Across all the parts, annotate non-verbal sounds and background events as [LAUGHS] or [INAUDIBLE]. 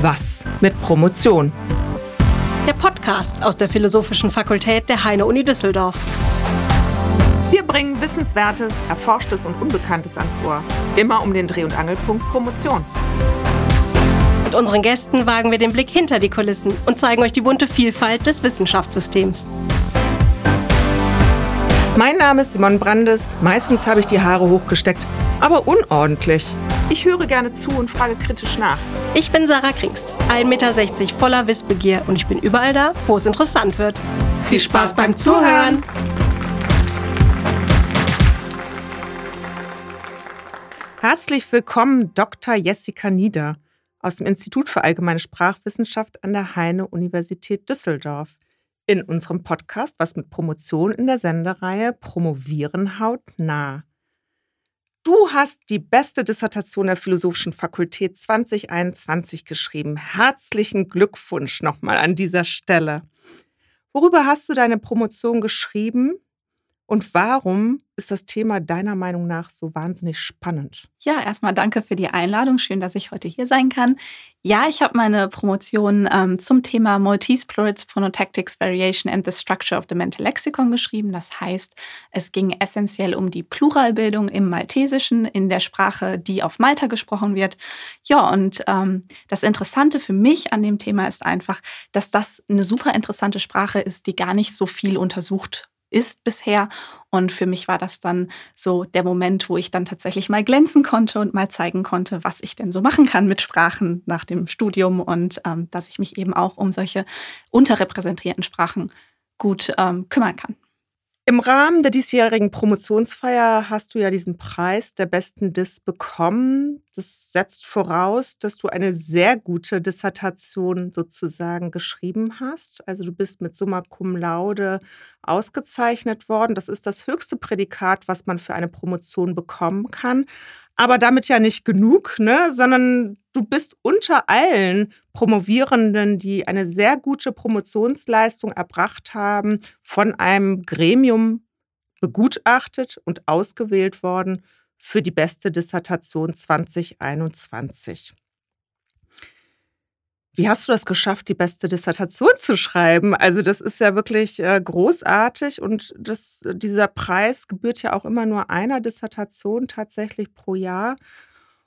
Was mit Promotion? Der Podcast aus der Philosophischen Fakultät der Heine-Uni Düsseldorf. Wir bringen Wissenswertes, Erforschtes und Unbekanntes ans Ohr. Immer um den Dreh- und Angelpunkt Promotion. Mit unseren Gästen wagen wir den Blick hinter die Kulissen und zeigen euch die bunte Vielfalt des Wissenschaftssystems. Mein Name ist Simon Brandes. Meistens habe ich die Haare hochgesteckt, aber unordentlich. Ich höre gerne zu und frage kritisch nach. Ich bin Sarah Krings, 1,60 Meter voller Wissbegier und ich bin überall da, wo es interessant wird. Viel Spaß beim Zuhören! Herzlich willkommen, Dr. Jessica Nieder aus dem Institut für Allgemeine Sprachwissenschaft an der Heine-Universität Düsseldorf in unserem Podcast Was mit Promotion in der Sendereihe Promovieren hautnah. Du hast die beste Dissertation der Philosophischen Fakultät 2021 geschrieben. Herzlichen Glückwunsch nochmal an dieser Stelle. Worüber hast du deine Promotion geschrieben und warum ist das Thema deiner Meinung nach so wahnsinnig spannend? Ja, erstmal danke für die Einladung. Schön, dass ich heute hier sein kann. Ja, ich habe meine Promotion ähm, zum Thema Maltese Plurals Phonotactics Variation and the Structure of the Mental Lexicon geschrieben. Das heißt, es ging essentiell um die Pluralbildung im Maltesischen, in der Sprache, die auf Malta gesprochen wird. Ja, und ähm, das Interessante für mich an dem Thema ist einfach, dass das eine super interessante Sprache ist, die gar nicht so viel untersucht ist bisher. Und für mich war das dann so der Moment, wo ich dann tatsächlich mal glänzen konnte und mal zeigen konnte, was ich denn so machen kann mit Sprachen nach dem Studium und ähm, dass ich mich eben auch um solche unterrepräsentierten Sprachen gut ähm, kümmern kann. Im Rahmen der diesjährigen Promotionsfeier hast du ja diesen Preis der besten Dis bekommen. Das setzt voraus, dass du eine sehr gute Dissertation sozusagen geschrieben hast. Also du bist mit Summa Cum Laude ausgezeichnet worden. Das ist das höchste Prädikat, was man für eine Promotion bekommen kann. Aber damit ja nicht genug, ne? sondern du bist unter allen Promovierenden, die eine sehr gute Promotionsleistung erbracht haben, von einem Gremium begutachtet und ausgewählt worden für die beste Dissertation 2021. Wie hast du das geschafft, die beste Dissertation zu schreiben? Also das ist ja wirklich äh, großartig und das, dieser Preis gebührt ja auch immer nur einer Dissertation tatsächlich pro Jahr.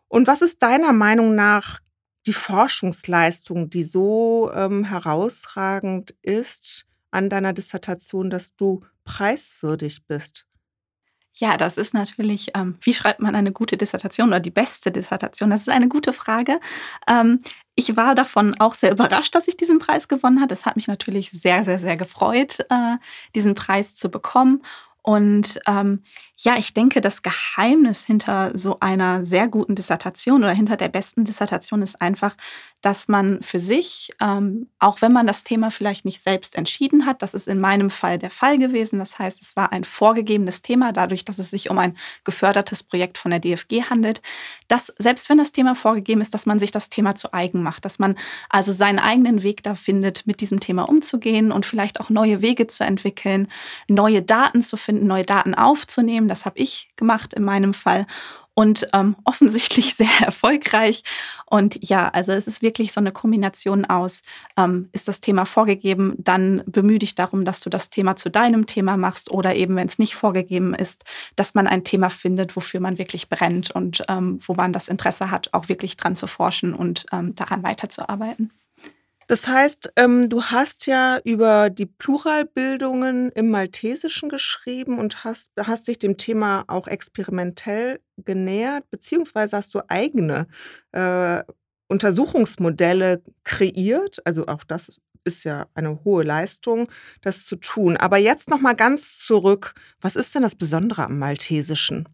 Und was ist deiner Meinung nach die Forschungsleistung, die so ähm, herausragend ist an deiner Dissertation, dass du preiswürdig bist? Ja, das ist natürlich, ähm, wie schreibt man eine gute Dissertation oder die beste Dissertation? Das ist eine gute Frage. Ähm, ich war davon auch sehr überrascht, dass ich diesen Preis gewonnen habe. Es hat mich natürlich sehr, sehr, sehr gefreut, äh, diesen Preis zu bekommen. Und ähm, ja, ich denke, das Geheimnis hinter so einer sehr guten Dissertation oder hinter der besten Dissertation ist einfach, dass man für sich, ähm, auch wenn man das Thema vielleicht nicht selbst entschieden hat, das ist in meinem Fall der Fall gewesen. Das heißt, es war ein vorgegebenes Thema, dadurch, dass es sich um ein gefördertes Projekt von der DFG handelt, dass selbst wenn das Thema vorgegeben ist, dass man sich das Thema zu eigen macht, dass man also seinen eigenen Weg da findet, mit diesem Thema umzugehen und vielleicht auch neue Wege zu entwickeln, neue Daten zu finden, neue Daten aufzunehmen das habe ich gemacht in meinem Fall und ähm, [LAUGHS] offensichtlich sehr erfolgreich. Und ja, also es ist wirklich so eine Kombination aus, ähm, ist das Thema vorgegeben, dann bemühe dich darum, dass du das Thema zu deinem Thema machst oder eben, wenn es nicht vorgegeben ist, dass man ein Thema findet, wofür man wirklich brennt und ähm, wo man das Interesse hat, auch wirklich dran zu forschen und ähm, daran weiterzuarbeiten. Das heißt, ähm, du hast ja über die Pluralbildungen im Maltesischen geschrieben und hast, hast dich dem Thema auch experimentell genähert, beziehungsweise hast du eigene äh, Untersuchungsmodelle kreiert. Also auch das ist ja eine hohe Leistung, das zu tun. Aber jetzt noch mal ganz zurück. Was ist denn das Besondere am Maltesischen?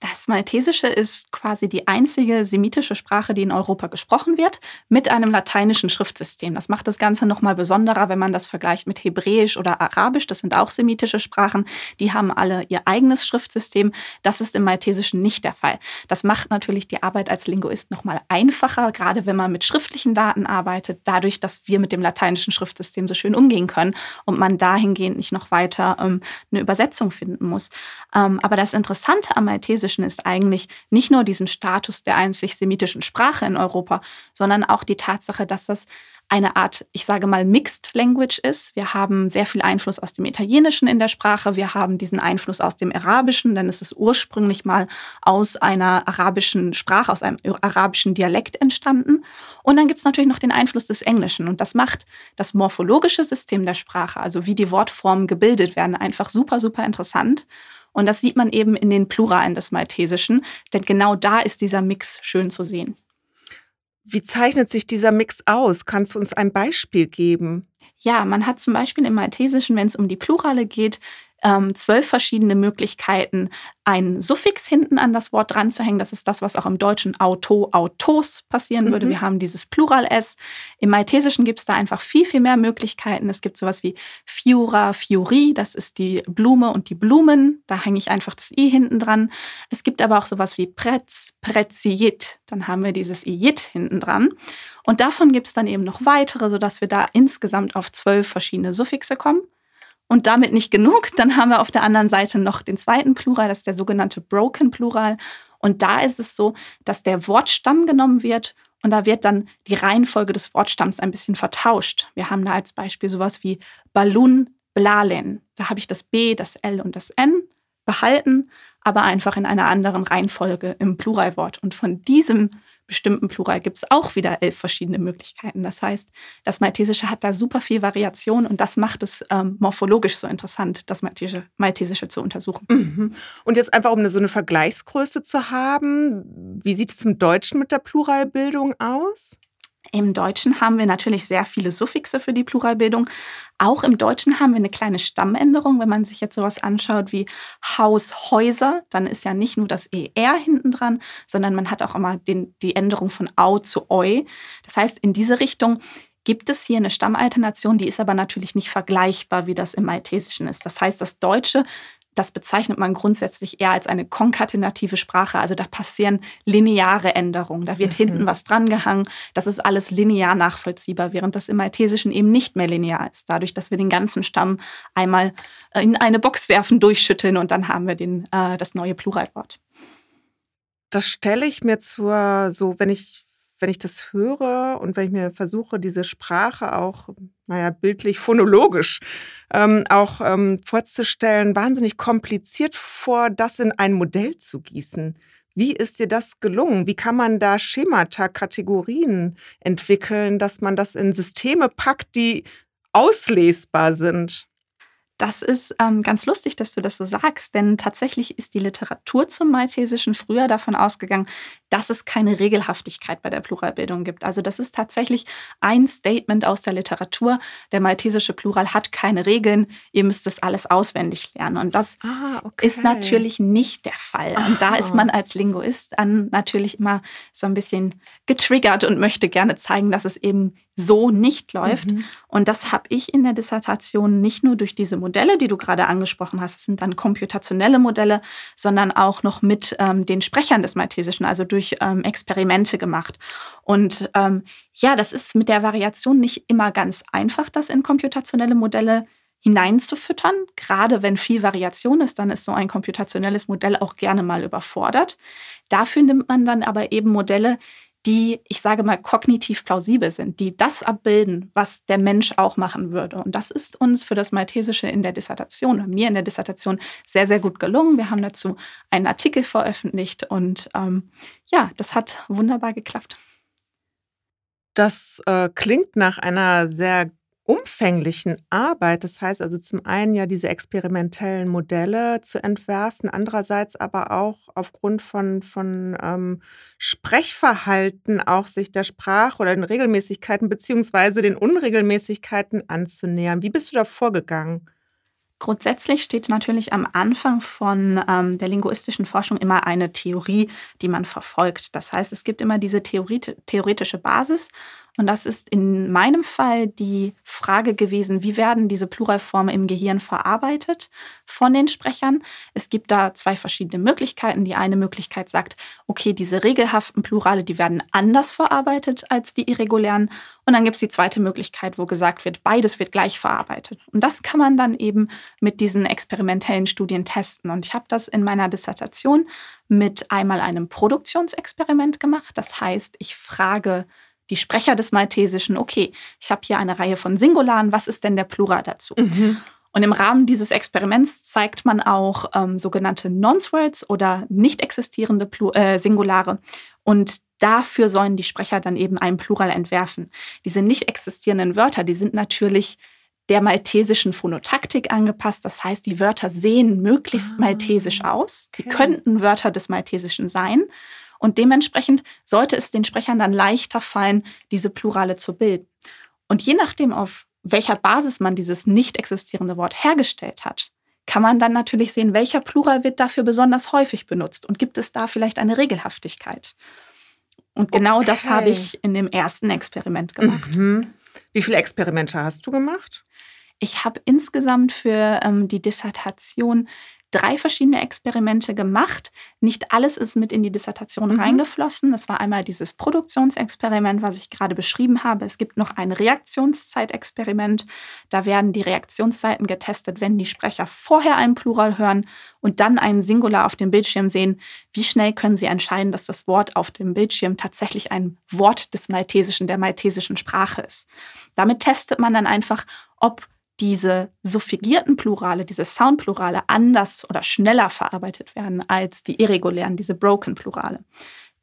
Das Maltesische ist quasi die einzige semitische Sprache, die in Europa gesprochen wird, mit einem lateinischen Schriftsystem. Das macht das Ganze nochmal besonderer, wenn man das vergleicht mit Hebräisch oder Arabisch. Das sind auch semitische Sprachen. Die haben alle ihr eigenes Schriftsystem. Das ist im Maltesischen nicht der Fall. Das macht natürlich die Arbeit als Linguist nochmal einfacher, gerade wenn man mit schriftlichen Daten arbeitet, dadurch, dass wir mit dem lateinischen Schriftsystem so schön umgehen können und man dahingehend nicht noch weiter ähm, eine Übersetzung finden muss. Ähm, aber das Interessante am Maltesischen Maltesischen ist eigentlich nicht nur diesen Status der einzig semitischen Sprache in Europa, sondern auch die Tatsache, dass das eine Art, ich sage mal, Mixed Language ist. Wir haben sehr viel Einfluss aus dem Italienischen in der Sprache. Wir haben diesen Einfluss aus dem Arabischen, denn es ist ursprünglich mal aus einer arabischen Sprache, aus einem arabischen Dialekt entstanden. Und dann gibt es natürlich noch den Einfluss des Englischen. Und das macht das morphologische System der Sprache, also wie die Wortformen gebildet werden, einfach super, super interessant. Und das sieht man eben in den Pluralen des Maltesischen, denn genau da ist dieser Mix schön zu sehen. Wie zeichnet sich dieser Mix aus? Kannst du uns ein Beispiel geben? Ja, man hat zum Beispiel im Maltesischen, wenn es um die Plurale geht, ähm, zwölf verschiedene Möglichkeiten, ein Suffix hinten an das Wort dran zu hängen. Das ist das, was auch im Deutschen Auto, Autos passieren würde. Mhm. Wir haben dieses Plural-S. Im Maltesischen gibt es da einfach viel, viel mehr Möglichkeiten. Es gibt sowas wie Fiura, Fiori, das ist die Blume und die Blumen. Da hänge ich einfach das I hinten dran. Es gibt aber auch sowas wie Pretz, Preziit. Dann haben wir dieses Iit hinten dran. Und davon gibt es dann eben noch weitere, sodass wir da insgesamt auf zwölf verschiedene Suffixe kommen. Und damit nicht genug, dann haben wir auf der anderen Seite noch den zweiten Plural, das ist der sogenannte Broken Plural. Und da ist es so, dass der Wortstamm genommen wird und da wird dann die Reihenfolge des Wortstamms ein bisschen vertauscht. Wir haben da als Beispiel sowas wie Balloon, Blalen. Da habe ich das B, das L und das N behalten, aber einfach in einer anderen Reihenfolge im Pluralwort. Und von diesem bestimmten Plural gibt es auch wieder elf verschiedene Möglichkeiten. Das heißt, das Maltesische hat da super viel Variation und das macht es ähm, morphologisch so interessant, das Maltesische, Maltesische zu untersuchen. Mhm. Und jetzt einfach, um so eine Vergleichsgröße zu haben, wie sieht es im Deutschen mit der Pluralbildung aus? Im Deutschen haben wir natürlich sehr viele Suffixe für die Pluralbildung. Auch im Deutschen haben wir eine kleine Stammänderung. Wenn man sich jetzt sowas anschaut wie Haus, Häuser, dann ist ja nicht nur das ER hinten dran, sondern man hat auch immer den, die Änderung von Au zu Eu. Das heißt, in diese Richtung gibt es hier eine Stammalternation, die ist aber natürlich nicht vergleichbar, wie das im Maltesischen ist. Das heißt, das Deutsche das bezeichnet man grundsätzlich eher als eine konkatenative Sprache. Also da passieren lineare Änderungen. Da wird mhm. hinten was drangehangen. Das ist alles linear nachvollziehbar, während das im Maltesischen eben nicht mehr linear ist. Dadurch, dass wir den ganzen Stamm einmal äh, in eine Box werfen, durchschütteln und dann haben wir den, äh, das neue Pluralwort. Das stelle ich mir zur, so wenn ich wenn ich das höre und wenn ich mir versuche, diese Sprache auch, naja, bildlich, phonologisch ähm, auch ähm, vorzustellen, wahnsinnig kompliziert vor, das in ein Modell zu gießen. Wie ist dir das gelungen? Wie kann man da Schemata, Kategorien entwickeln, dass man das in Systeme packt, die auslesbar sind? Das ist ähm, ganz lustig, dass du das so sagst, denn tatsächlich ist die Literatur zum Maltesischen früher davon ausgegangen, dass es keine Regelhaftigkeit bei der Pluralbildung gibt. Also das ist tatsächlich ein Statement aus der Literatur. Der maltesische Plural hat keine Regeln, ihr müsst das alles auswendig lernen. Und das ah, okay. ist natürlich nicht der Fall. Aha. Und da ist man als Linguist dann natürlich immer so ein bisschen getriggert und möchte gerne zeigen, dass es eben so nicht läuft. Mhm. Und das habe ich in der Dissertation nicht nur durch diese Modelle, die du gerade angesprochen hast, es sind dann komputationelle Modelle, sondern auch noch mit ähm, den Sprechern des Maltesischen, also durch ähm, Experimente gemacht. Und ähm, ja, das ist mit der Variation nicht immer ganz einfach, das in komputationelle Modelle hineinzufüttern. Gerade wenn viel Variation ist, dann ist so ein komputationelles Modell auch gerne mal überfordert. Dafür nimmt man dann aber eben Modelle, die, ich sage mal, kognitiv plausibel sind, die das abbilden, was der Mensch auch machen würde. Und das ist uns für das Maltesische in der Dissertation, mir in der Dissertation sehr, sehr gut gelungen. Wir haben dazu einen Artikel veröffentlicht und ähm, ja, das hat wunderbar geklappt. Das äh, klingt nach einer sehr umfänglichen Arbeit. Das heißt also zum einen ja diese experimentellen Modelle zu entwerfen, andererseits aber auch aufgrund von, von ähm, Sprechverhalten auch sich der Sprache oder den Regelmäßigkeiten beziehungsweise den Unregelmäßigkeiten anzunähern. Wie bist du da vorgegangen? Grundsätzlich steht natürlich am Anfang von ähm, der linguistischen Forschung immer eine Theorie, die man verfolgt. Das heißt, es gibt immer diese Theorie, theoretische Basis Und das ist in meinem Fall die Frage gewesen, wie werden diese Pluralformen im Gehirn verarbeitet von den Sprechern. Es gibt da zwei verschiedene Möglichkeiten. Die eine Möglichkeit sagt, okay, diese regelhaften Plurale, die werden anders verarbeitet als die irregulären. Und dann gibt es die zweite Möglichkeit, wo gesagt wird, beides wird gleich verarbeitet. Und das kann man dann eben mit diesen experimentellen Studien testen. Und ich habe das in meiner Dissertation mit einmal einem Produktionsexperiment gemacht. Das heißt, ich frage die Sprecher des Maltesischen, okay, ich habe hier eine Reihe von Singularen, was ist denn der Plural dazu? Mhm. Und im Rahmen dieses Experiments zeigt man auch ähm, sogenannte Nonce-Words oder nicht existierende Plu äh, Singulare. Und dafür sollen die Sprecher dann eben einen Plural entwerfen. Diese nicht existierenden Wörter, die sind natürlich der maltesischen Phonotaktik angepasst. Das heißt, die Wörter sehen möglichst ah, maltesisch aus. Okay. Die könnten Wörter des Maltesischen sein. Und dementsprechend sollte es den Sprechern dann leichter fallen, diese Plurale zu bilden. Und je nachdem, auf welcher Basis man dieses nicht existierende Wort hergestellt hat, kann man dann natürlich sehen, welcher Plural wird dafür besonders häufig benutzt und gibt es da vielleicht eine Regelhaftigkeit. Und genau okay. das habe ich in dem ersten Experiment gemacht. Mhm. Wie viele Experimente hast du gemacht? Ich habe insgesamt für ähm, die Dissertation drei verschiedene Experimente gemacht. Nicht alles ist mit in die Dissertation mhm. reingeflossen. Das war einmal dieses Produktionsexperiment, was ich gerade beschrieben habe. Es gibt noch ein Reaktionszeitexperiment. Da werden die Reaktionszeiten getestet, wenn die Sprecher vorher einen Plural hören und dann einen Singular auf dem Bildschirm sehen. Wie schnell können sie entscheiden, dass das Wort auf dem Bildschirm tatsächlich ein Wort des Maltesischen, der maltesischen Sprache ist? Damit testet man dann einfach, ob diese suffigierten Plurale, diese Soundplurale anders oder schneller verarbeitet werden als die irregulären, diese Broken Plurale.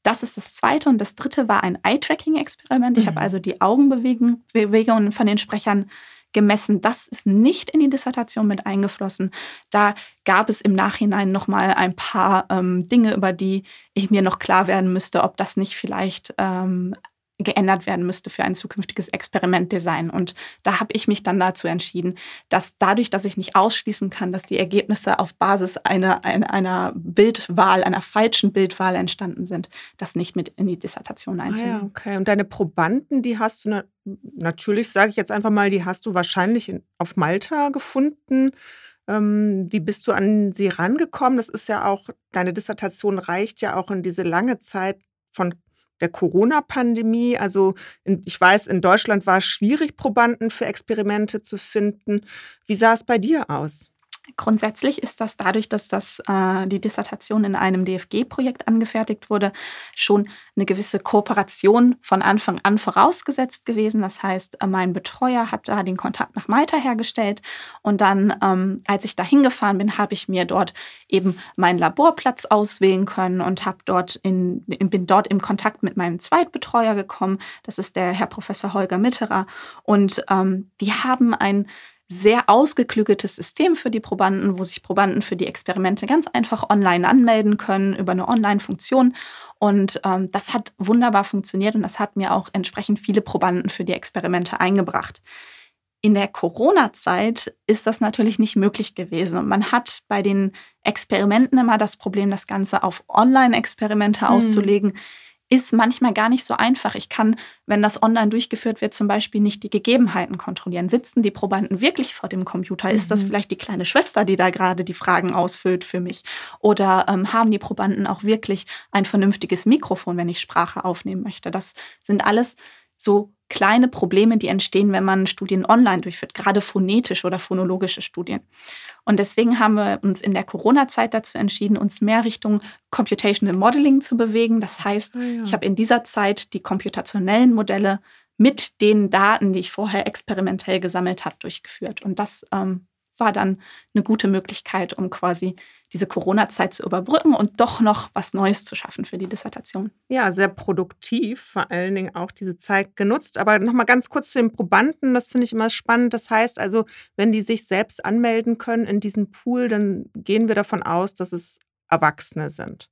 Das ist das zweite. Und das dritte war ein Eye-Tracking-Experiment. Ich mhm. habe also die Augenbewegungen von den Sprechern gemessen. Das ist nicht in die Dissertation mit eingeflossen. Da gab es im Nachhinein noch mal ein paar ähm, Dinge, über die ich mir noch klar werden müsste, ob das nicht vielleicht ähm, geändert werden müsste für ein zukünftiges Experimentdesign. Und da habe ich mich dann dazu entschieden, dass dadurch, dass ich nicht ausschließen kann, dass die Ergebnisse auf Basis einer, einer, Bildwahl, einer falschen Bildwahl entstanden sind, das nicht mit in die Dissertation einzunehmen. Ah ja, okay. Und deine Probanden, die hast du na natürlich, sage ich jetzt einfach mal, die hast du wahrscheinlich in, auf Malta gefunden. Ähm, wie bist du an sie rangekommen? Das ist ja auch, deine Dissertation reicht ja auch in diese lange Zeit von der Corona-Pandemie. Also in, ich weiß, in Deutschland war es schwierig, Probanden für Experimente zu finden. Wie sah es bei dir aus? Grundsätzlich ist das dadurch, dass das, äh, die Dissertation in einem DFG-Projekt angefertigt wurde, schon eine gewisse Kooperation von Anfang an vorausgesetzt gewesen. Das heißt, äh, mein Betreuer hat da den Kontakt nach Malta hergestellt und dann, ähm, als ich da hingefahren bin, habe ich mir dort eben meinen Laborplatz auswählen können und habe dort in, bin dort im Kontakt mit meinem Zweitbetreuer gekommen. Das ist der Herr Professor Holger Mitterer und ähm, die haben ein sehr ausgeklügeltes System für die Probanden, wo sich Probanden für die Experimente ganz einfach online anmelden können über eine Online-Funktion. Und ähm, das hat wunderbar funktioniert und das hat mir auch entsprechend viele Probanden für die Experimente eingebracht. In der Corona-Zeit ist das natürlich nicht möglich gewesen. Und man hat bei den Experimenten immer das Problem, das Ganze auf Online-Experimente hm. auszulegen ist manchmal gar nicht so einfach. Ich kann, wenn das online durchgeführt wird, zum Beispiel nicht die Gegebenheiten kontrollieren. Sitzen die Probanden wirklich vor dem Computer? Ist das mhm. vielleicht die kleine Schwester, die da gerade die Fragen ausfüllt für mich? Oder ähm, haben die Probanden auch wirklich ein vernünftiges Mikrofon, wenn ich Sprache aufnehmen möchte? Das sind alles so kleine Probleme, die entstehen, wenn man Studien online durchführt, gerade phonetische oder phonologische Studien. Und deswegen haben wir uns in der Corona-Zeit dazu entschieden, uns mehr Richtung Computational Modeling zu bewegen. Das heißt, ah, ja. ich habe in dieser Zeit die computationellen Modelle mit den Daten, die ich vorher experimentell gesammelt habe, durchgeführt. Und das ähm, war dann eine gute Möglichkeit, um quasi diese Corona-Zeit zu überbrücken und doch noch was Neues zu schaffen für die Dissertation. Ja, sehr produktiv, vor allen Dingen auch diese Zeit genutzt. Aber nochmal ganz kurz zu den Probanden, das finde ich immer spannend. Das heißt also, wenn die sich selbst anmelden können in diesen Pool, dann gehen wir davon aus, dass es Erwachsene sind.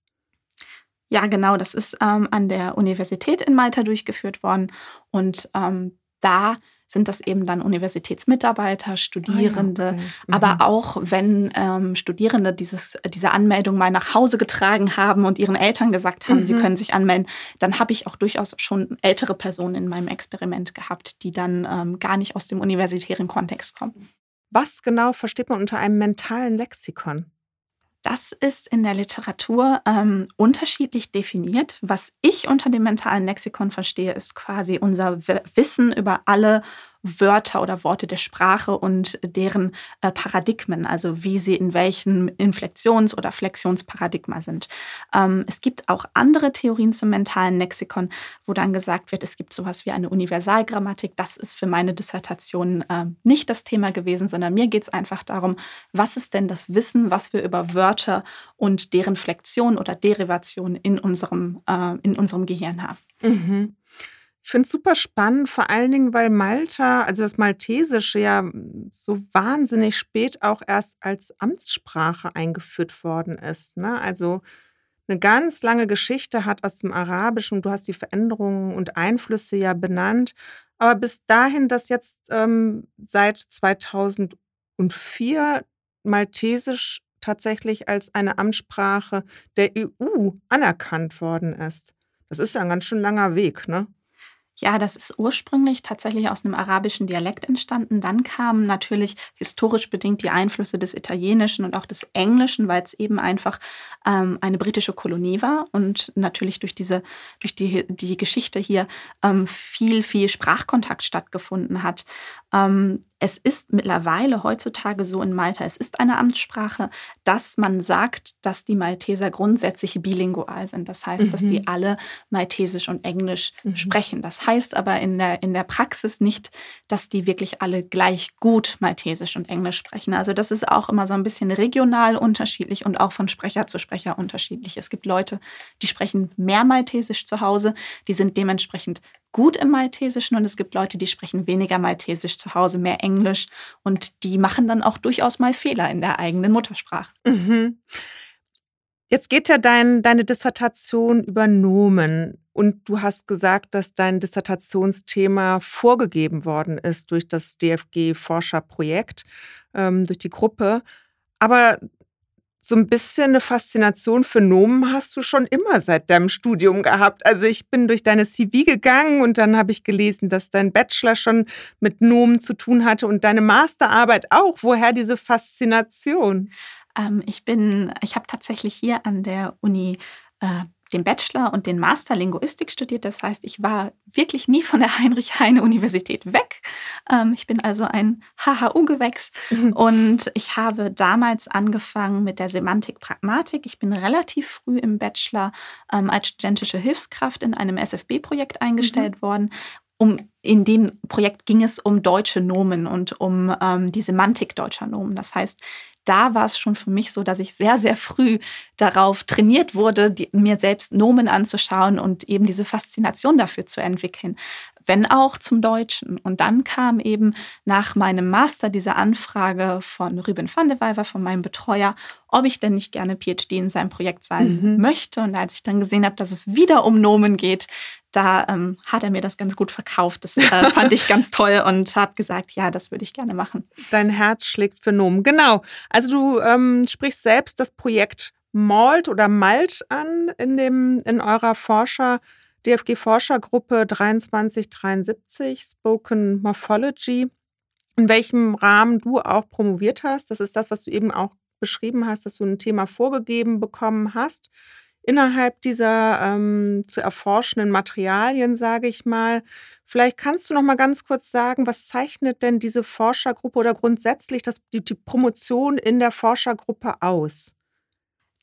Ja, genau. Das ist ähm, an der Universität in Malta durchgeführt worden. Und ähm, da sind das eben dann Universitätsmitarbeiter, Studierende, Ah ja, okay. Mhm. aber auch wenn ähm, Studierende dieses, diese Anmeldung mal nach Hause getragen haben und ihren Eltern gesagt haben, sie Mhm. können sich anmelden, dann habe ich auch durchaus schon ältere Personen in meinem Experiment gehabt, die dann ähm, gar nicht aus dem universitären Kontext kommen. Was genau versteht man unter einem mentalen Lexikon? Das ist in der Literatur ähm, unterschiedlich definiert. Was ich unter dem mentalen Lexikon verstehe, ist quasi unser Wissen über alle Wörter oder Worte der Sprache und deren äh, Paradigmen, also wie sie in welchem Inflektions- oder Flexionsparadigma sind. Ähm, es gibt auch andere Theorien zum mentalen Lexikon, wo dann gesagt wird, es gibt sowas wie eine Universalgrammatik. Das ist für meine Dissertation äh, nicht das Thema gewesen, sondern mir geht es einfach darum, was ist denn das Wissen, was wir über Wörter und deren Flexion oder Derivation in unserem, äh, in unserem Gehirn haben. Mhm. Ich finde es super spannend, vor allen Dingen, weil Malta, also das Maltesische ja so wahnsinnig spät auch erst als Amtssprache eingeführt worden ist. Ne? Also eine ganz lange Geschichte hat aus dem Arabischen du hast die Veränderungen und Einflüsse ja benannt. Aber bis dahin, dass jetzt ähm, seit 2004 Maltesisch tatsächlich als eine Amtssprache der EU anerkannt worden ist. Das ist ja ein ganz schön langer Weg, ne? Ja, das ist ursprünglich tatsächlich aus einem arabischen Dialekt entstanden. Dann kamen natürlich historisch bedingt die Einflüsse des Italienischen und auch des Englischen, weil es eben einfach ähm, eine britische Kolonie war und natürlich durch diese, durch die, die Geschichte hier ähm, viel, viel Sprachkontakt stattgefunden hat. Ähm, es ist mittlerweile heutzutage so in Malta, es ist eine Amtssprache, dass man sagt, dass die Malteser grundsätzlich bilingual sind. Das heißt, dass Mhm. die alle Maltesisch und Englisch Mhm. sprechen. Das heißt aber in der, in der Praxis nicht, dass die wirklich alle gleich gut Maltesisch und Englisch sprechen. Also das ist auch immer so ein bisschen regional unterschiedlich und auch von Sprecher zu Sprecher unterschiedlich. Es gibt Leute, die sprechen mehr Maltesisch zu Hause, die sind dementsprechend gut im Maltesischen und es gibt Leute, die sprechen weniger Maltesisch zu Hause, mehr Englisch und die machen dann auch durchaus mal Fehler in der eigenen Muttersprache. Mhm. Jetzt geht ja dein, deine Dissertation über Nomen und du hast gesagt, dass dein Dissertationsthema vorgegeben worden ist durch das DFG-Forscherprojekt, ähm, durch die Gruppe. Aber so ein bisschen eine Faszination für Nomen hast du schon immer seit deinem Studium gehabt. Also ich bin durch deine CV gegangen und dann habe ich gelesen, dass dein Bachelor schon mit Nomen zu tun hatte und deine Masterarbeit auch. Woher diese Faszination? Ähm, ich bin, ich habe tatsächlich hier an der Uni äh, den Bachelor und den Master Linguistik studiert. Das heißt, ich war wirklich nie von der [LAUGHS] Heinrich-Heine-Universität weg. Ähm, ich bin also ein HHU-Gewächs und ich habe damals angefangen mit der Semantik-Pragmatik. Ich bin relativ früh im Bachelor ähm, als studentische Hilfskraft in einem SFB-Projekt eingestellt worden. Um, in dem Projekt ging es um deutsche Nomen und um ähm, die Semantik deutscher Nomen. Das heißt, da war es schon für mich so, dass ich sehr, sehr früh darauf trainiert wurde, die, mir selbst Nomen anzuschauen und eben diese Faszination dafür zu entwickeln, wenn auch zum Deutschen. Und dann kam eben nach meinem Master diese Anfrage von Ruben van de Weiver, von meinem Betreuer, ob ich denn nicht gerne PhD in seinem Projekt sein Mhm. möchte. Und als ich dann gesehen habe, dass es wieder um Nomen geht, da ähm, hat er mir das ganz gut verkauft. Das äh, [LAUGHS] fand ich ganz toll und habe gesagt, ja, das würde ich gerne machen. Dein Herz schlägt für Nomen. Genau. Also du ähm, sprichst selbst das Projekt MALT oder MALT an in, dem, in eurer Forscher, DFG-Forschergruppe 2373, Spoken Morphology, in welchem Rahmen du auch promoviert hast. Das ist das, was du eben auch beschrieben hast, dass du ein Thema vorgegeben bekommen hast. Innerhalb dieser ähm, zu erforschenden Materialien, sage ich mal. Vielleicht kannst du noch mal ganz kurz sagen, was zeichnet denn diese Forschergruppe oder grundsätzlich das, die, die Promotion in der Forschergruppe aus?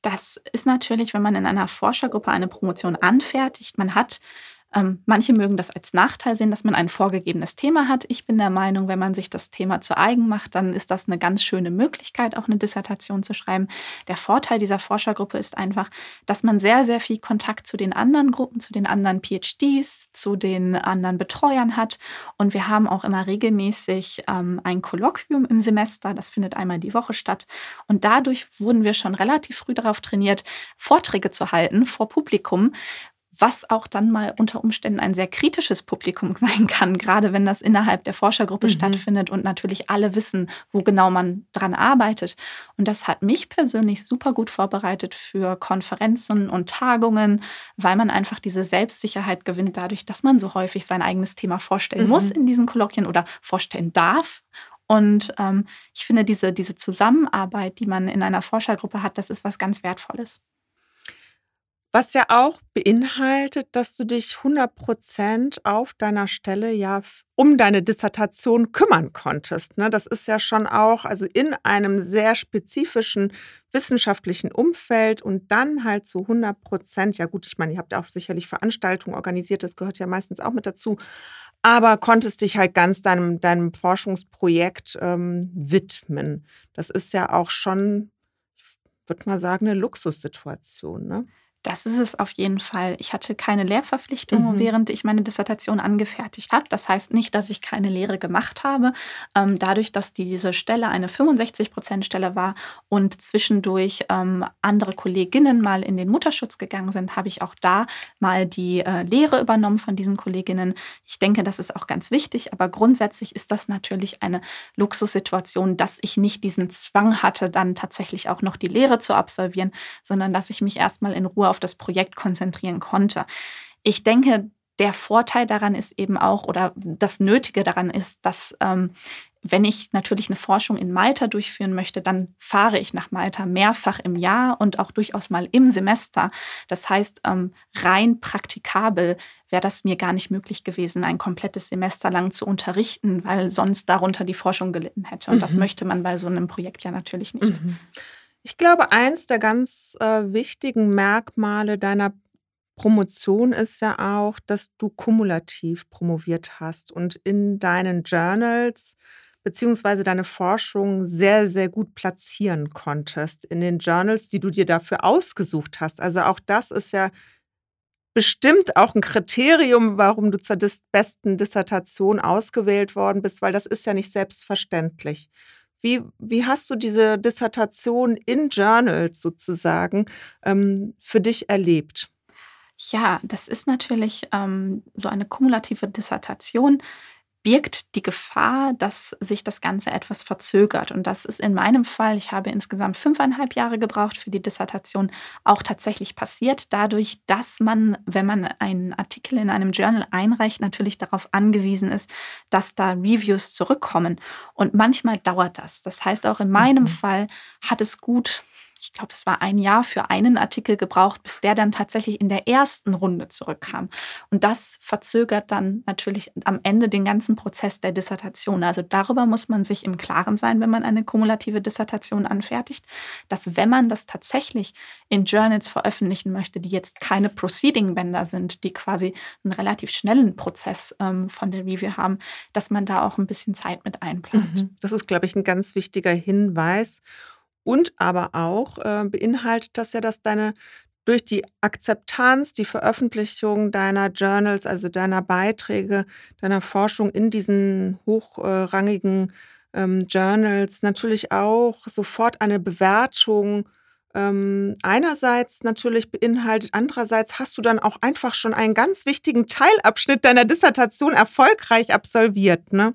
Das ist natürlich, wenn man in einer Forschergruppe eine Promotion anfertigt, man hat ähm, manche mögen das als Nachteil sehen, dass man ein vorgegebenes Thema hat. Ich bin der Meinung, wenn man sich das Thema zu eigen macht, dann ist das eine ganz schöne Möglichkeit, auch eine Dissertation zu schreiben. Der Vorteil dieser Forschergruppe ist einfach, dass man sehr, sehr viel Kontakt zu den anderen Gruppen, zu den anderen PhDs, zu den anderen Betreuern hat. Und wir haben auch immer regelmäßig ähm, ein Kolloquium im Semester. Das findet einmal die Woche statt. Und dadurch wurden wir schon relativ früh darauf trainiert, Vorträge zu halten vor Publikum was auch dann mal unter Umständen ein sehr kritisches Publikum [LAUGHS] sein kann, gerade wenn das innerhalb der Forschergruppe mhm. stattfindet und natürlich alle wissen, wo genau man dran arbeitet. Und das hat mich persönlich super gut vorbereitet für Konferenzen und Tagungen, weil man einfach diese Selbstsicherheit gewinnt dadurch, dass man so häufig sein eigenes Thema vorstellen mhm. muss in diesen Kolloquien oder vorstellen darf. Und ähm, ich finde, diese, diese Zusammenarbeit, die man in einer Forschergruppe hat, das ist was ganz Wertvolles. Was ja auch beinhaltet, dass du dich 100 Prozent auf deiner Stelle ja um deine Dissertation kümmern konntest. Ne? Das ist ja schon auch, also in einem sehr spezifischen wissenschaftlichen Umfeld und dann halt zu 100 Prozent, ja gut, ich meine, ihr habt auch sicherlich Veranstaltungen organisiert, das gehört ja meistens auch mit dazu, aber konntest dich halt ganz deinem, deinem Forschungsprojekt ähm, widmen. Das ist ja auch schon, ich würde mal sagen, eine Luxussituation. Ne? Das ist es auf jeden Fall. Ich hatte keine Lehrverpflichtung, mhm. während ich meine Dissertation angefertigt habe. Das heißt nicht, dass ich keine Lehre gemacht habe. Ähm, dadurch, dass diese Stelle eine 65-Prozent-Stelle war und zwischendurch ähm, andere Kolleginnen mal in den Mutterschutz gegangen sind, habe ich auch da mal die äh, Lehre übernommen von diesen Kolleginnen. Ich denke, das ist auch ganz wichtig. Aber grundsätzlich ist das natürlich eine Luxussituation, dass ich nicht diesen Zwang hatte, dann tatsächlich auch noch die Lehre zu absolvieren, sondern dass ich mich erstmal in Ruhe auf das Projekt konzentrieren konnte. Ich denke, der Vorteil daran ist eben auch, oder das Nötige daran ist, dass ähm, wenn ich natürlich eine Forschung in Malta durchführen möchte, dann fahre ich nach Malta mehrfach im Jahr und auch durchaus mal im Semester. Das heißt, ähm, rein praktikabel wäre das mir gar nicht möglich gewesen, ein komplettes Semester lang zu unterrichten, weil sonst darunter die Forschung gelitten hätte. Und mhm. das möchte man bei so einem Projekt ja natürlich nicht. Mhm. Ich glaube, eins der ganz äh, wichtigen Merkmale deiner Promotion ist ja auch, dass du kumulativ promoviert hast und in deinen Journals beziehungsweise deine Forschung sehr, sehr gut platzieren konntest in den Journals, die du dir dafür ausgesucht hast. Also auch das ist ja bestimmt auch ein Kriterium, warum du zur besten Dissertation ausgewählt worden bist, weil das ist ja nicht selbstverständlich. Wie, wie hast du diese Dissertation in Journals sozusagen ähm, für dich erlebt? Ja, das ist natürlich ähm, so eine kumulative Dissertation birgt die Gefahr, dass sich das Ganze etwas verzögert. Und das ist in meinem Fall, ich habe insgesamt fünfeinhalb Jahre gebraucht für die Dissertation, auch tatsächlich passiert, dadurch, dass man, wenn man einen Artikel in einem Journal einreicht, natürlich darauf angewiesen ist, dass da Reviews zurückkommen. Und manchmal dauert das. Das heißt, auch in meinem mhm. Fall hat es gut ich glaube, es war ein Jahr für einen Artikel gebraucht, bis der dann tatsächlich in der ersten Runde zurückkam. Und das verzögert dann natürlich am Ende den ganzen Prozess der Dissertation. Also darüber muss man sich im Klaren sein, wenn man eine kumulative Dissertation anfertigt, dass wenn man das tatsächlich in Journals veröffentlichen möchte, die jetzt keine Proceeding-Bänder sind, die quasi einen relativ schnellen Prozess ähm, von der Review haben, dass man da auch ein bisschen Zeit mit einplant. Mhm. Das ist, glaube ich, ein ganz wichtiger Hinweis. Und aber auch äh, beinhaltet das ja, dass deine durch die Akzeptanz, die Veröffentlichung deiner Journals, also deiner Beiträge, deiner Forschung in diesen hochrangigen ähm, Journals natürlich auch sofort eine Bewertung ähm, einerseits natürlich beinhaltet, andererseits hast du dann auch einfach schon einen ganz wichtigen Teilabschnitt deiner Dissertation erfolgreich absolviert. Ne?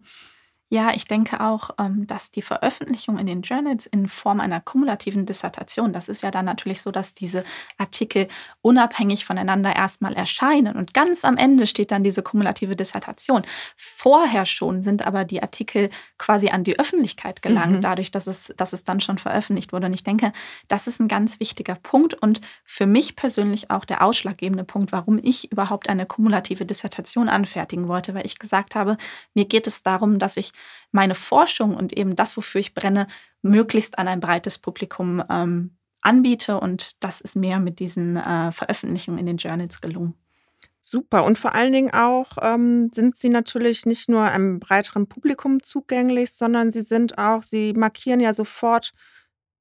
Ja, ich denke auch, ähm, dass die Veröffentlichung in den Journals in Form einer kumulativen Dissertation, das ist ja dann natürlich so, dass diese Artikel unabhängig voneinander erstmal erscheinen und ganz am Ende steht dann diese kumulative Dissertation. Vorher schon sind aber die Artikel quasi an die Öffentlichkeit gelangt, mhm. dadurch, dass es, dass es dann schon veröffentlicht wurde. Und ich denke, das ist ein ganz wichtiger Punkt und für mich persönlich auch der ausschlaggebende Punkt, warum ich überhaupt eine kumulative Dissertation anfertigen wollte, weil ich gesagt habe, mir geht es darum, dass ich meine Forschung und eben das, wofür ich brenne, möglichst an ein breites Publikum ähm, anbiete. Und das ist mir mit diesen äh, Veröffentlichungen in den Journals gelungen. Super. Und vor allen Dingen auch ähm, sind sie natürlich nicht nur einem breiteren Publikum zugänglich, sondern sie sind auch, sie markieren ja sofort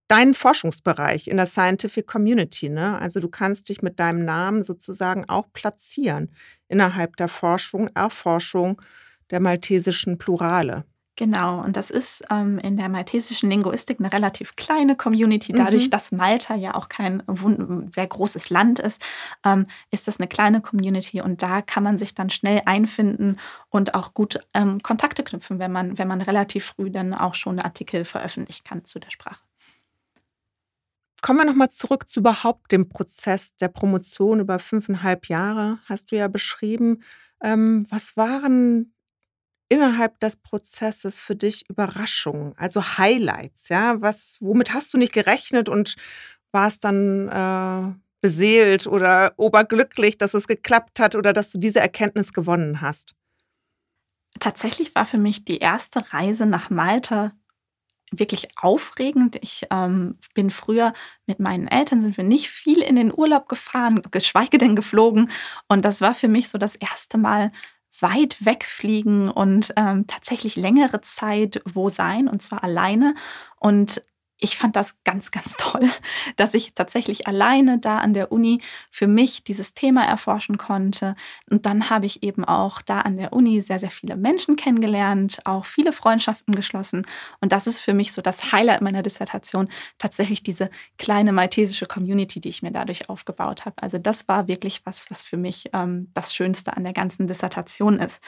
deinen Forschungsbereich in der Scientific Community. Ne? Also du kannst dich mit deinem Namen sozusagen auch platzieren innerhalb der Forschung, Erforschung der maltesischen Plurale. Genau, und das ist ähm, in der maltesischen Linguistik eine relativ kleine Community. Dadurch, Mhm. dass Malta ja auch kein sehr großes Land ist, ähm, ist das eine kleine Community und da kann man sich dann schnell einfinden und auch gut ähm, Kontakte knüpfen, wenn man, wenn man relativ früh dann auch schon Artikel veröffentlichen kann zu der Sprache. Kommen wir nochmal zurück zu überhaupt dem Prozess der Promotion über fünfeinhalb Jahre, hast du ja beschrieben. Ähm, was waren innerhalb des Prozesses für dich Überraschungen, also Highlights, ja? Was, womit hast du nicht gerechnet und warst dann äh, beseelt oder oberglücklich, dass es geklappt hat oder dass du diese Erkenntnis gewonnen hast? Tatsächlich war für mich die erste Reise nach Malta wirklich aufregend. Ich ähm, bin früher mit meinen Eltern, sind wir nicht viel in den Urlaub gefahren, geschweige denn geflogen. Und das war für mich so das erste Mal weit wegfliegen und ähm, tatsächlich längere Zeit wo sein, und zwar alleine. Und ich fand das ganz, ganz [LAUGHS] toll, dass ich tatsächlich alleine da an der Uni für mich dieses Thema erforschen konnte. Und dann habe ich eben auch da an der Uni sehr, sehr viele Menschen kennengelernt, auch viele Freundschaften geschlossen. Und das ist für mich so das Highlight meiner Dissertation, tatsächlich diese kleine maltesische Community, die ich mir dadurch aufgebaut habe. Also das war wirklich was, was für mich ähm, das Schönste an der ganzen Dissertation ist.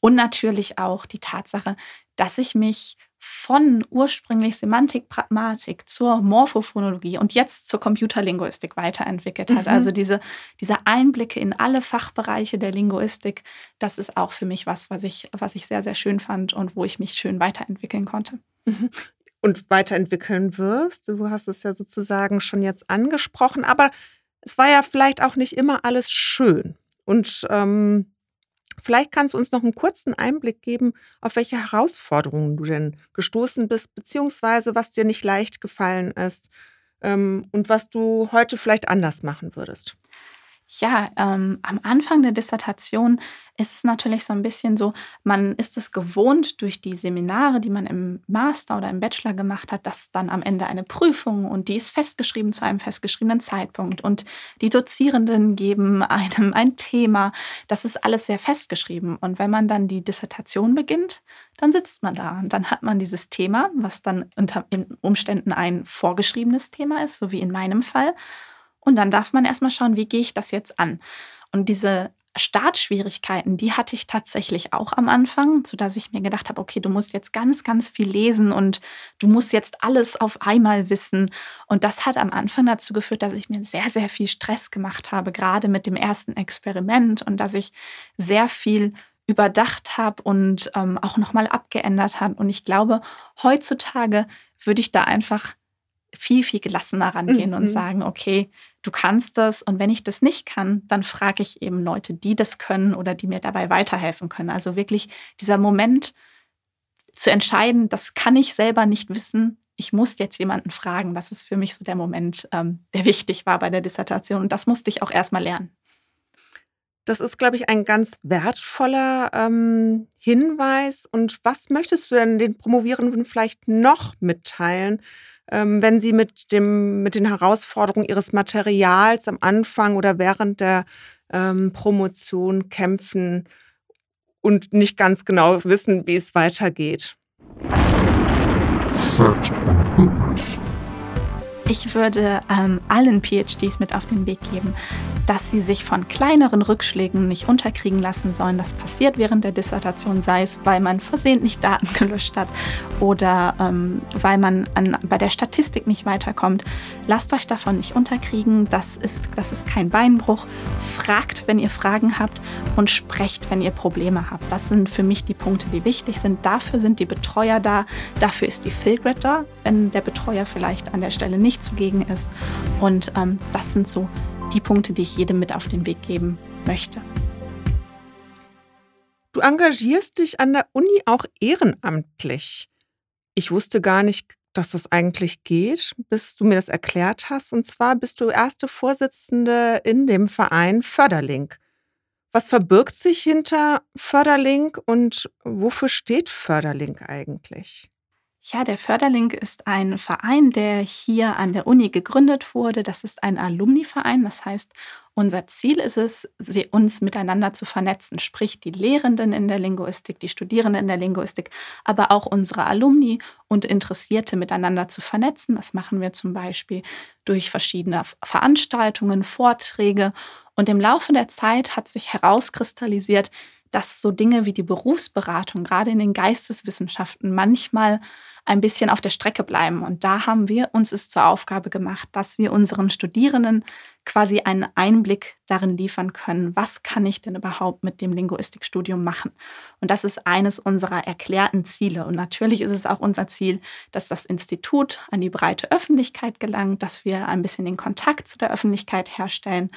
Und natürlich auch die Tatsache, dass ich mich von ursprünglich Semantik, Pragmatik zur Morphophonologie und jetzt zur Computerlinguistik weiterentwickelt hat. Mhm. Also diese, diese Einblicke in alle Fachbereiche der Linguistik, das ist auch für mich was, was ich, was ich sehr, sehr schön fand und wo ich mich schön weiterentwickeln konnte. Mhm. Und weiterentwickeln wirst. Du hast es ja sozusagen schon jetzt angesprochen, aber es war ja vielleicht auch nicht immer alles schön. Und ähm, vielleicht kannst du uns noch einen kurzen Einblick geben, auf welche Herausforderungen du denn gestoßen bist, beziehungsweise was dir nicht leicht gefallen ist ähm, und was du heute vielleicht anders machen würdest. Ja, ähm, am Anfang der Dissertation ist es natürlich so ein bisschen so, man ist es gewohnt durch die Seminare, die man im Master oder im Bachelor gemacht hat, dass dann am Ende eine Prüfung und die ist festgeschrieben zu einem festgeschriebenen Zeitpunkt und die Dozierenden geben [LAUGHS] einem ein Thema. Das ist alles sehr festgeschrieben. Und wenn man dann die Dissertation beginnt, dann sitzt man da und dann hat man dieses Thema, was dann unter Umständen ein vorgeschriebenes Thema ist, so wie in meinem Fall. Und dann darf man erstmal schauen, wie gehe ich das jetzt an? Und diese Startschwierigkeiten, die hatte ich tatsächlich auch am Anfang, sodass ich mir gedacht habe, okay, du musst jetzt ganz, ganz viel lesen und du musst jetzt alles auf einmal wissen. Und das hat am Anfang dazu geführt, dass ich mir sehr, sehr viel Stress gemacht habe, gerade mit dem ersten Experiment und dass ich sehr viel überdacht habe und ähm, auch nochmal abgeändert habe. Und ich glaube, heutzutage würde ich da einfach viel, viel gelassener rangehen Mhm. und sagen, okay, du kannst das und wenn ich das nicht kann, dann frage ich eben Leute, die das können oder die mir dabei weiterhelfen können. Also wirklich dieser Moment zu entscheiden, das kann ich selber nicht wissen. Ich muss jetzt jemanden fragen. Das ist für mich so der Moment, ähm, der wichtig war bei der Dissertation. Und das musste ich auch erstmal lernen. Das ist, glaube ich, ein ganz wertvoller ähm, Hinweis. Und was möchtest du denn den Promovierenden vielleicht noch mitteilen, wenn sie mit, dem, mit den Herausforderungen ihres Materials am Anfang oder während der ähm, Promotion kämpfen und nicht ganz genau wissen, wie es weitergeht? Ich würde ähm, allen PhDs mit auf den Weg geben, dass sie sich von kleineren Rückschlägen nicht unterkriegen lassen sollen. Das passiert während der Dissertation, sei es, weil man versehentlich Daten [LAUGHS] gelöscht hat oder ähm, weil man an, bei der Statistik nicht weiterkommt. Lasst euch davon nicht unterkriegen. Das ist, das ist kein Beinbruch. Fragt, wenn ihr Fragen habt und sprecht, wenn ihr Probleme habt. Das sind für mich die Punkte, die wichtig sind. Dafür sind die Betreuer da. Dafür ist die Filgrid da, wenn der Betreuer vielleicht an der Stelle nicht zugegen ist. Und ähm, das sind so die Punkte, die ich jedem mit auf den Weg geben möchte. Du engagierst dich an der Uni auch ehrenamtlich. Ich wusste gar nicht, dass das eigentlich geht, bis du mir das erklärt hast. Und zwar bist du erste Vorsitzende in dem Verein Förderlink. Was verbirgt sich hinter Förderlink und wofür steht Förderlink eigentlich? Ja, der Förderlink ist ein Verein, der hier an der Uni gegründet wurde. Das ist ein Alumni-Verein. Das heißt, unser Ziel ist es, uns miteinander zu vernetzen, sprich die Lehrenden in der Linguistik, die Studierenden in der Linguistik, aber auch unsere Alumni und Interessierte miteinander zu vernetzen. Das machen wir zum Beispiel durch verschiedene Veranstaltungen, Vorträge. Und im Laufe der Zeit hat sich herauskristallisiert, dass so Dinge wie die Berufsberatung, gerade in den Geisteswissenschaften, manchmal ein bisschen auf der Strecke bleiben. Und da haben wir uns es zur Aufgabe gemacht, dass wir unseren Studierenden quasi einen Einblick darin liefern können, was kann ich denn überhaupt mit dem Linguistikstudium machen. Und das ist eines unserer erklärten Ziele. Und natürlich ist es auch unser Ziel, dass das Institut an die breite Öffentlichkeit gelangt, dass wir ein bisschen den Kontakt zu der Öffentlichkeit herstellen,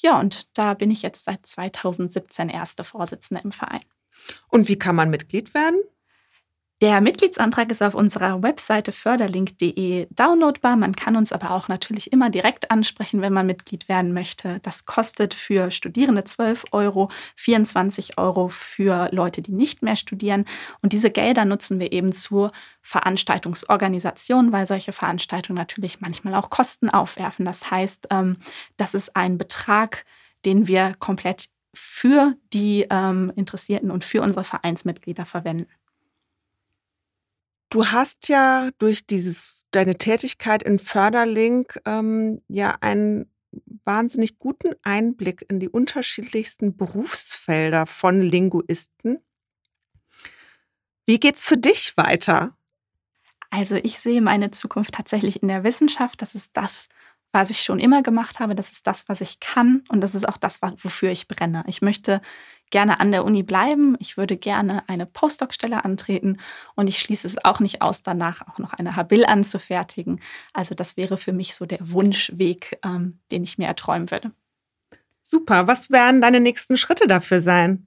ja, und da bin ich jetzt seit 2017 erste Vorsitzende im Verein. Und wie kann man Mitglied werden? Der Mitgliedsantrag ist auf unserer Webseite förderlink.de downloadbar. Man kann uns aber auch natürlich immer direkt ansprechen, wenn man Mitglied werden möchte. Das kostet für Studierende 12 Euro, 24 Euro für Leute, die nicht mehr studieren. Und diese Gelder nutzen wir eben zur Veranstaltungsorganisation, weil solche Veranstaltungen natürlich manchmal auch Kosten aufwerfen. Das heißt, ähm, das ist ein Betrag, den wir komplett für die ähm, Interessierten und für unsere Vereinsmitglieder verwenden. Du hast ja durch dieses, deine Tätigkeit in Förderlink ähm, ja einen wahnsinnig guten Einblick in die unterschiedlichsten Berufsfelder von Linguisten. Wie geht's für dich weiter? Also ich sehe meine Zukunft tatsächlich in der Wissenschaft. Das ist das, was ich schon immer gemacht habe. Das ist das, was ich kann. Und das ist auch das, wofür ich brenne. Ich möchte gerne an der Uni bleiben. Ich würde gerne eine Postdoc-Stelle antreten und ich schließe es auch nicht aus, danach auch noch eine Habil anzufertigen. Also das wäre für mich so der Wunschweg, ähm, den ich mir erträumen würde. Super. Was werden deine nächsten Schritte dafür sein?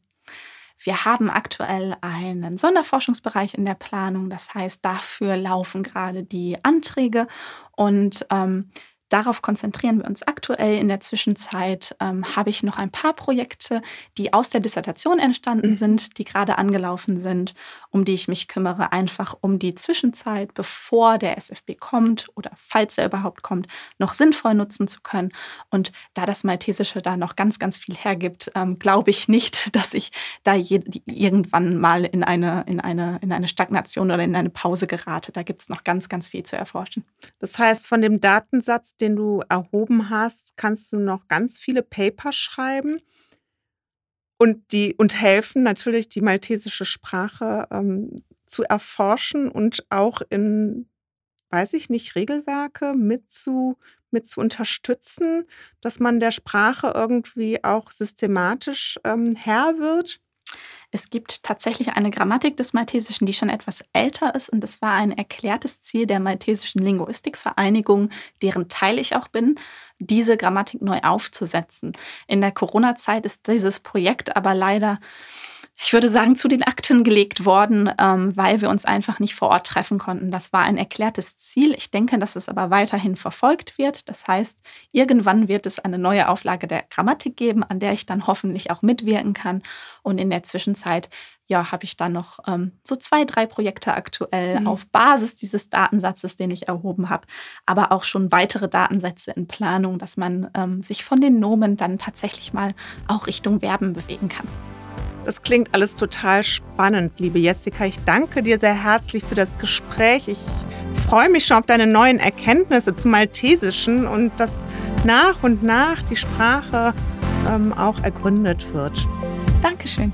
Wir haben aktuell einen Sonderforschungsbereich in der Planung. Das heißt, dafür laufen gerade die Anträge und ähm, Darauf konzentrieren wir uns aktuell. In der Zwischenzeit ähm, habe ich noch ein paar Projekte, die aus der Dissertation entstanden mhm. sind, die gerade angelaufen sind, um die ich mich kümmere, einfach um die Zwischenzeit, bevor der SFB kommt oder falls er überhaupt kommt, noch sinnvoll nutzen zu können. Und da das Maltesische da noch ganz, ganz viel hergibt, ähm, glaube ich nicht, [LAUGHS] dass ich da irgendwann mal in eine, in, eine, in eine Stagnation oder in eine Pause gerate. Da gibt es noch ganz, ganz viel zu erforschen. Das heißt, von dem Datensatz, den du erhoben hast, kannst du noch ganz viele Paper schreiben und, die, und helfen, natürlich die maltesische Sprache ähm, zu erforschen und auch in, weiß ich nicht, Regelwerke mit zu, mit zu unterstützen, dass man der Sprache irgendwie auch systematisch ähm, Herr wird? Es gibt tatsächlich eine Grammatik des Maltesischen, die schon etwas älter ist und es war ein erklärtes Ziel der Maltesischen Linguistikvereinigung, deren Teil ich auch bin, diese Grammatik neu aufzusetzen. In der Corona-Zeit ist dieses Projekt aber leider ich würde sagen, zu den Akten gelegt worden, ähm, weil wir uns einfach nicht vor Ort treffen konnten. Das war ein erklärtes Ziel. Ich denke, dass es aber weiterhin verfolgt wird. Das heißt, irgendwann wird es eine neue Auflage der Grammatik geben, an der ich dann hoffentlich auch mitwirken kann. Und in der Zwischenzeit ja, habe ich dann noch ähm, so zwei, drei Projekte aktuell mhm. auf Basis dieses Datensatzes, den ich erhoben habe, aber auch schon weitere Datensätze in Planung, dass man ähm, sich von den Nomen dann tatsächlich mal auch Richtung Verben bewegen kann. Das klingt alles total spannend, liebe Jessica. Ich danke dir sehr herzlich für das Gespräch. Ich freue mich schon auf deine neuen Erkenntnisse zum Maltesischen und dass nach und nach die Sprache ähm, auch ergründet wird. Dankeschön.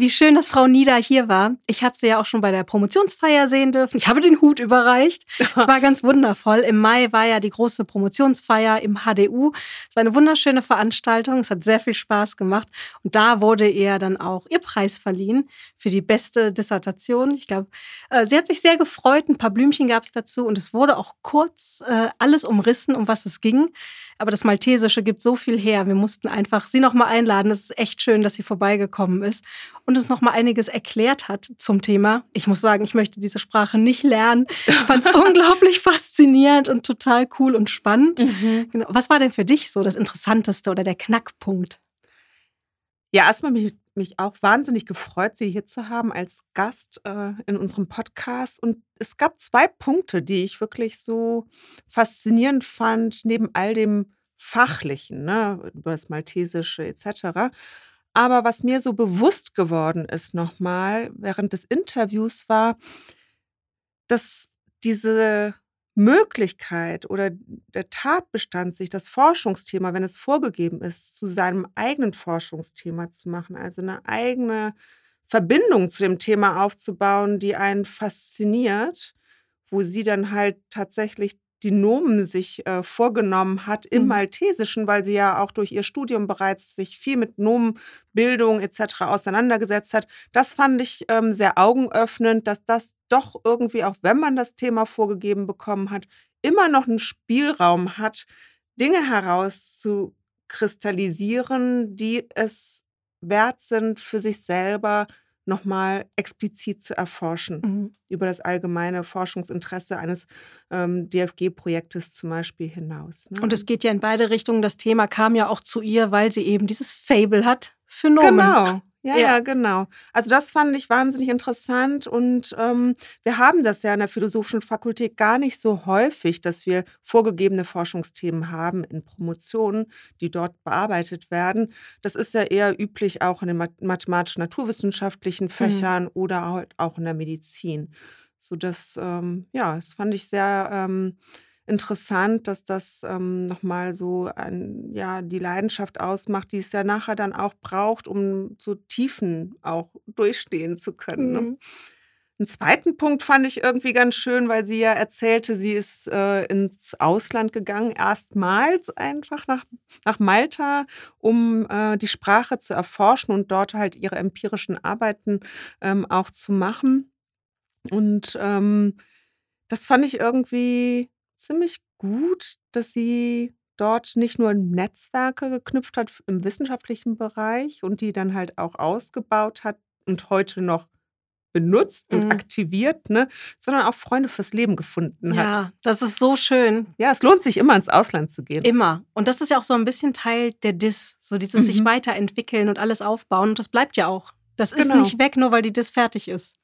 Wie schön, dass Frau Nieder hier war. Ich habe sie ja auch schon bei der Promotionsfeier sehen dürfen. Ich habe den Hut überreicht. Es war ganz wundervoll. Im Mai war ja die große Promotionsfeier im HDU. Es war eine wunderschöne Veranstaltung. Es hat sehr viel Spaß gemacht. Und da wurde ihr dann auch ihr Preis verliehen für die beste Dissertation. Ich glaube, äh, sie hat sich sehr gefreut. Ein paar Blümchen gab es dazu. Und es wurde auch kurz äh, alles umrissen, um was es ging. Aber das Maltesische gibt so viel her. Wir mussten einfach sie nochmal einladen. Es ist echt schön, dass sie vorbeigekommen ist und uns nochmal einiges erklärt hat zum Thema. Ich muss sagen, ich möchte diese Sprache nicht lernen. Ich fand es [LAUGHS] unglaublich faszinierend und total cool und spannend. Mhm. Genau. Was war denn für dich so das Interessanteste oder der Knackpunkt? Ja, erstmal mich, mich auch wahnsinnig gefreut, Sie hier zu haben als Gast äh, in unserem Podcast. Und es gab zwei Punkte, die ich wirklich so faszinierend fand, neben all dem Fachlichen, ne, über das Maltesische etc. Aber was mir so bewusst geworden ist nochmal während des Interviews war, dass diese Möglichkeit oder der Tatbestand, sich das Forschungsthema, wenn es vorgegeben ist, zu seinem eigenen Forschungsthema zu machen, also eine eigene Verbindung zu dem Thema aufzubauen, die einen fasziniert, wo sie dann halt tatsächlich die Nomen sich äh, vorgenommen hat im mhm. Maltesischen, weil sie ja auch durch ihr Studium bereits sich viel mit Nomenbildung etc. auseinandergesetzt hat. Das fand ich ähm, sehr augenöffnend, dass das doch irgendwie, auch wenn man das Thema vorgegeben bekommen hat, immer noch einen Spielraum hat, Dinge herauszukristallisieren, die es wert sind, für sich selber nochmal explizit zu erforschen mhm. über das allgemeine Forschungsinteresse eines ähm, DFG-Projektes zum Beispiel hinaus. Ne? Und es geht ja in beide Richtungen. Das Thema kam ja auch zu ihr, weil sie eben dieses Fable hat für Nomen. Genau, ja, ja, ja, genau. Also das fand ich wahnsinnig interessant und ähm, wir haben das ja in der philosophischen Fakultät gar nicht so häufig, dass wir vorgegebene Forschungsthemen haben in Promotionen, die dort bearbeitet werden. Das ist ja eher üblich auch in den mathematisch-naturwissenschaftlichen mhm. Fächern mhm. oder auch in der Medizin. So das, ähm, ja, das fand ich sehr ähm, interessant, dass das ähm, nochmal so ein, ja, die Leidenschaft ausmacht, die es ja nachher dann auch braucht, um so Tiefen auch durchstehen zu können. Ne? Mhm. Einen zweiten Punkt fand ich irgendwie ganz schön, weil sie ja erzählte, sie ist äh, ins Ausland gegangen, erstmals einfach nach, nach Malta, um äh, die Sprache zu erforschen und dort halt ihre empirischen Arbeiten ähm, auch zu machen. Und ähm, das fand ich irgendwie ziemlich gut, dass sie dort nicht nur Netzwerke geknüpft hat im wissenschaftlichen Bereich und die dann halt auch ausgebaut hat und heute noch benutzt und mhm. aktiviert, ne, sondern auch Freunde fürs Leben gefunden hat. Ja, das ist so schön. Ja, es lohnt sich immer ins Ausland zu gehen. Immer. Und das ist ja auch so ein bisschen Teil der DIS, so dieses mhm. sich weiterentwickeln und alles aufbauen. Und das bleibt ja auch. Das ist genau. nicht weg, nur weil die DIS fertig ist.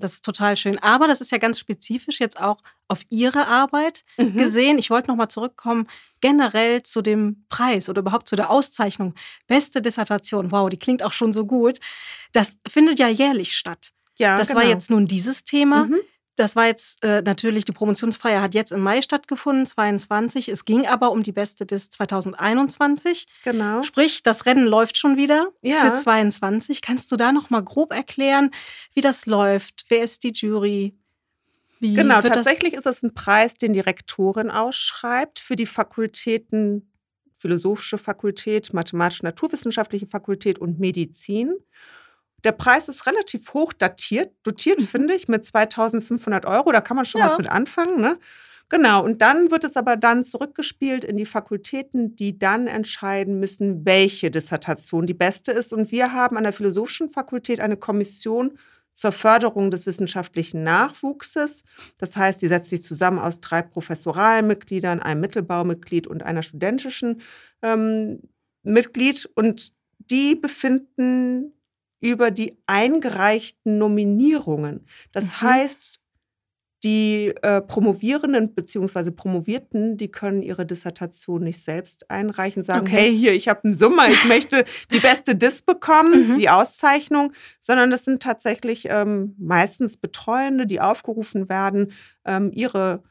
Das ist total schön. Aber das ist ja ganz spezifisch jetzt auch auf Ihre Arbeit mhm. gesehen. Ich wollte nochmal zurückkommen, generell zu dem Preis oder überhaupt zu der Auszeichnung. Beste Dissertation. Wow, die klingt auch schon so gut. Das findet ja jährlich statt. Ja, das genau. war jetzt nun dieses Thema. Mhm. Das war jetzt äh, natürlich, die Promotionsfeier hat jetzt im Mai stattgefunden, 22. Es ging aber um die beste des 2021. Genau. Sprich, das Rennen läuft schon wieder ja. für 22. Kannst du da noch mal grob erklären, wie das läuft? Wer ist die Jury? Wie genau, tatsächlich ist es ein Preis, den die Rektorin ausschreibt für die Fakultäten Philosophische Fakultät, Mathematisch-Naturwissenschaftliche Fakultät und Medizin. Der Preis ist relativ hoch datiert, dotiert, mhm. finde ich, mit 2500 Euro. Da kann man schon ja. was mit anfangen. Ne? Genau, und dann wird es aber dann zurückgespielt in die Fakultäten, die dann entscheiden müssen, welche Dissertation die beste ist. Und wir haben an der Philosophischen Fakultät eine Kommission zur Förderung des wissenschaftlichen Nachwuchses. Das heißt, die setzt sich zusammen aus drei Professoralmitgliedern, einem Mittelbaumitglied und einer studentischen ähm, Mitglied. Und die befinden über die eingereichten Nominierungen. Das mhm. heißt, die äh, Promovierenden bzw. Promovierten, die können ihre Dissertation nicht selbst einreichen, sagen, okay. hey, hier, ich habe einen Summer, ich möchte die beste Dis bekommen, mhm. die Auszeichnung, sondern das sind tatsächlich ähm, meistens Betreuende, die aufgerufen werden, ähm, ihre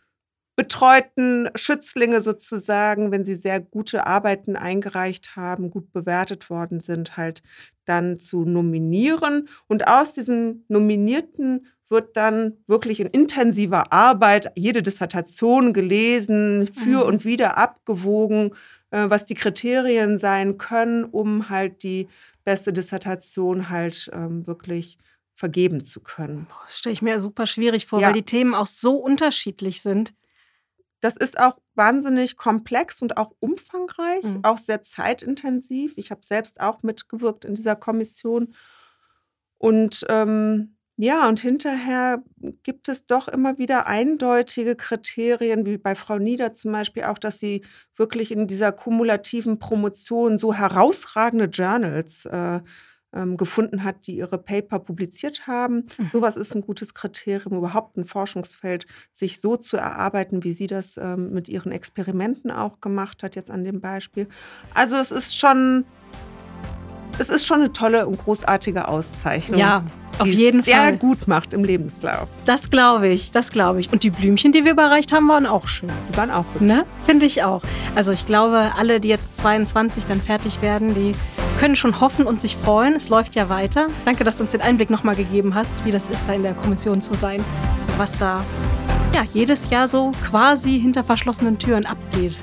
betreuten Schützlinge sozusagen, wenn sie sehr gute Arbeiten eingereicht haben, gut bewertet worden sind, halt dann zu nominieren. Und aus diesen Nominierten wird dann wirklich in intensiver Arbeit jede Dissertation gelesen, für mhm. und wieder abgewogen, äh, was die Kriterien sein können, um halt die beste Dissertation halt ähm, wirklich vergeben zu können. Das stelle ich mir super schwierig vor, ja. weil die Themen auch so unterschiedlich sind. Das ist auch wahnsinnig komplex und auch umfangreich, mhm. auch sehr zeitintensiv. Ich habe selbst auch mitgewirkt in dieser Kommission. Und ähm, Ja, und hinterher gibt es doch immer wieder eindeutige Kriterien, wie bei Frau Nieder zum Beispiel auch, dass sie wirklich in dieser kumulativen Promotion so herausragende Journals äh, ähm, gefunden hat, die ihre Paper publiziert haben. Mhm. Sowas ist ein gutes Kriterium, überhaupt ein Forschungsfeld sich so zu erarbeiten, wie sie das ähm, mit ihren Experimenten auch gemacht hat, jetzt an dem Beispiel. Also es ist schon, es ist schon eine tolle und großartige Auszeichnung. Ja, auf jeden sehr Fall. Sehr gut macht im Lebenslauf. Das glaube ich, das glaube ich. Und die Blümchen, die wir überreicht haben, waren auch schön. Die waren auch gut. Ne? Finde ich auch. Also ich glaube, alle, die jetzt 22 dann fertig werden, die können schon hoffen und sich freuen. Es läuft ja weiter. Danke, dass du uns den Einblick nochmal gegeben hast, wie das ist, da in der Kommission zu sein. Was da ja, jedes Jahr so quasi hinter verschlossenen Türen abgeht.